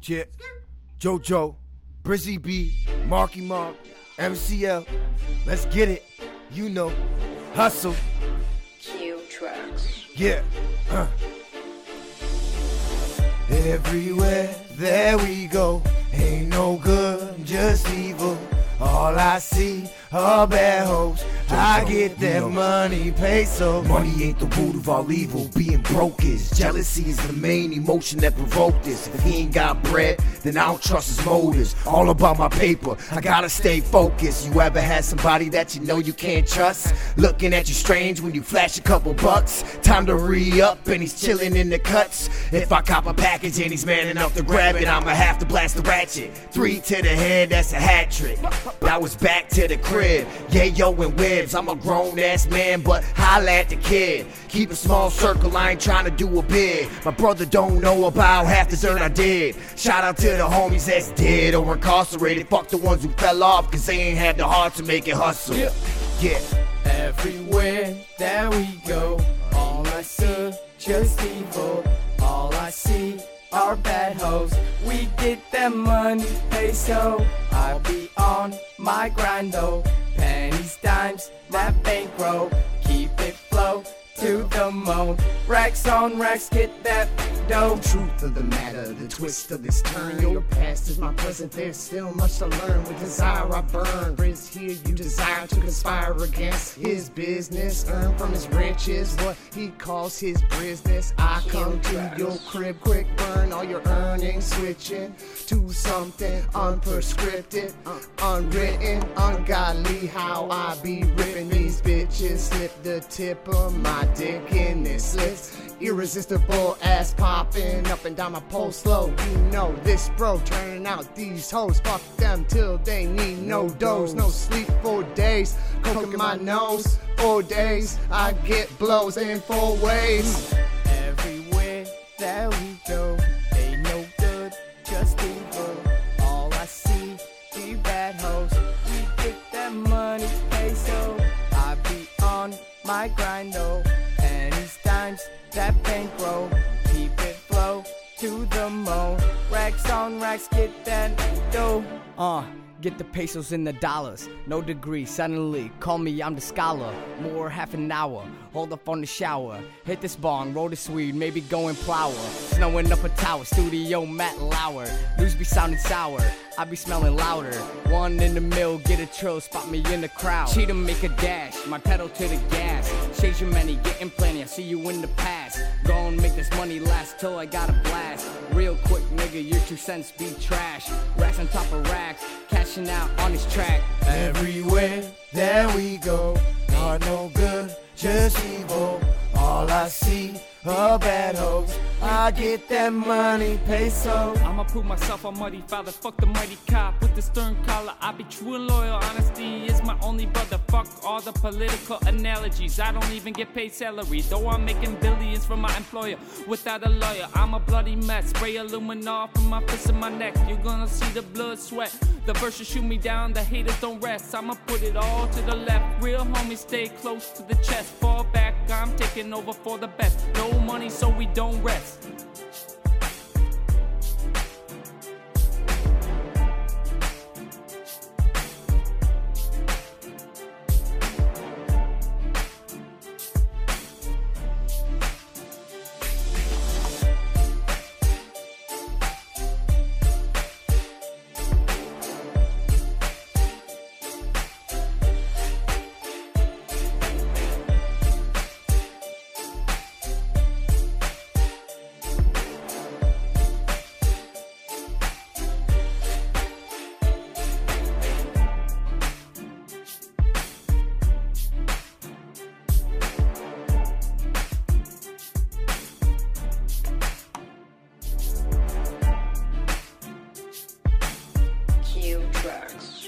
Chip, JoJo, Brizzy B, Marky Mark, MCL. Let's get it. You know, hustle. Q Tracks. Yeah. Uh. Everywhere there we go. Ain't no good, just evil. All I see are bad hopes. I get that money, peso. Money ain't the root of all evil, being broke is. Jealousy is the main emotion that provoked this. If he ain't got bread, then I don't trust his motives. All about my paper, I gotta stay focused. You ever had somebody that you know you can't trust? Looking at you strange when you flash a couple bucks. Time to re up, and he's chilling in the cuts. If I cop a package and he's man enough to grab it, I'ma have to blast the ratchet. Three to the head, that's a hat trick. I was back to the crib, yeah, yo, and I'm a grown ass man, but holla at the kid. Keep a small circle, I ain't trying to do a big. My brother don't know about half the dirt I did. Shout out to the homies that's dead or incarcerated. Fuck the ones who fell off, cause they ain't had the heart to make it hustle. Yeah. Yeah. Everywhere that we go, all I see just evil. All I see are bad hoes. We get that money, peso. I be on my grind though. Pennies, dimes, that bankroll. Keep it flow to the moon. Racks on racks, get that dough. truth of the matter, the twist of this turn. Your past is my present, there's still much to learn. With desire, I burn. Riz here, you desire to conspire against his business. Earn from his riches what he calls his business. I come to your crib, quick burn all your earnings, switching to something unprescripted, uh, unwritten, ungodly. How I be ripping these bitches, slip the tip of my dick in this list. Irresistible ass popping up and down my pole slow. You know this bro turning out these hoes. Fuck them till they need no dose, no sleep for days. Coke in my nose for days. I get blows in four ways. Everywhere that we go, ain't no good, just evil. All I see, be bad hoes. We get that money, peso. I be on my grind though. Pennies, dimes, that bankroll. The moon. Racks on racks, get that dough. Uh. Get the pesos and the dollars. No degree, suddenly call me, I'm the scholar. More half an hour. Hold up on the shower. Hit this bong, roll this weed, maybe go and plower. Snowing up a tower, studio Matt Lauer. News be sounding sour, I be smelling louder. One in the mill, get a trill, spot me in the crowd. Cheat 'em, make a dash, my pedal to the gas. Chase your money, getting plenty, I see you in the past. Go and make this money last till I got a blast. Real quick, nigga, your two cents be trash. Racks on top of racks, cashing out on this track. Everywhere there we go, are no good, just evil. All I see are bad hoes. I get that money, peso. I'ma prove myself a muddy father. Fuck the mighty cop with the stern collar. I be true and loyal. Honesty is my only brother. Fuck all the political analogies. I don't even get paid salary. Though I'm making billions from my employer without a lawyer. I'm a bloody mess. Spray aluminum from my fist and my neck. You're gonna see the blood sweat. The verses shoot me down. The haters don't rest. I'ma put it all to the left. Real homies stay close to the chest. Fall back. I'm taking over for the best. No money, so we don't rest. tracks.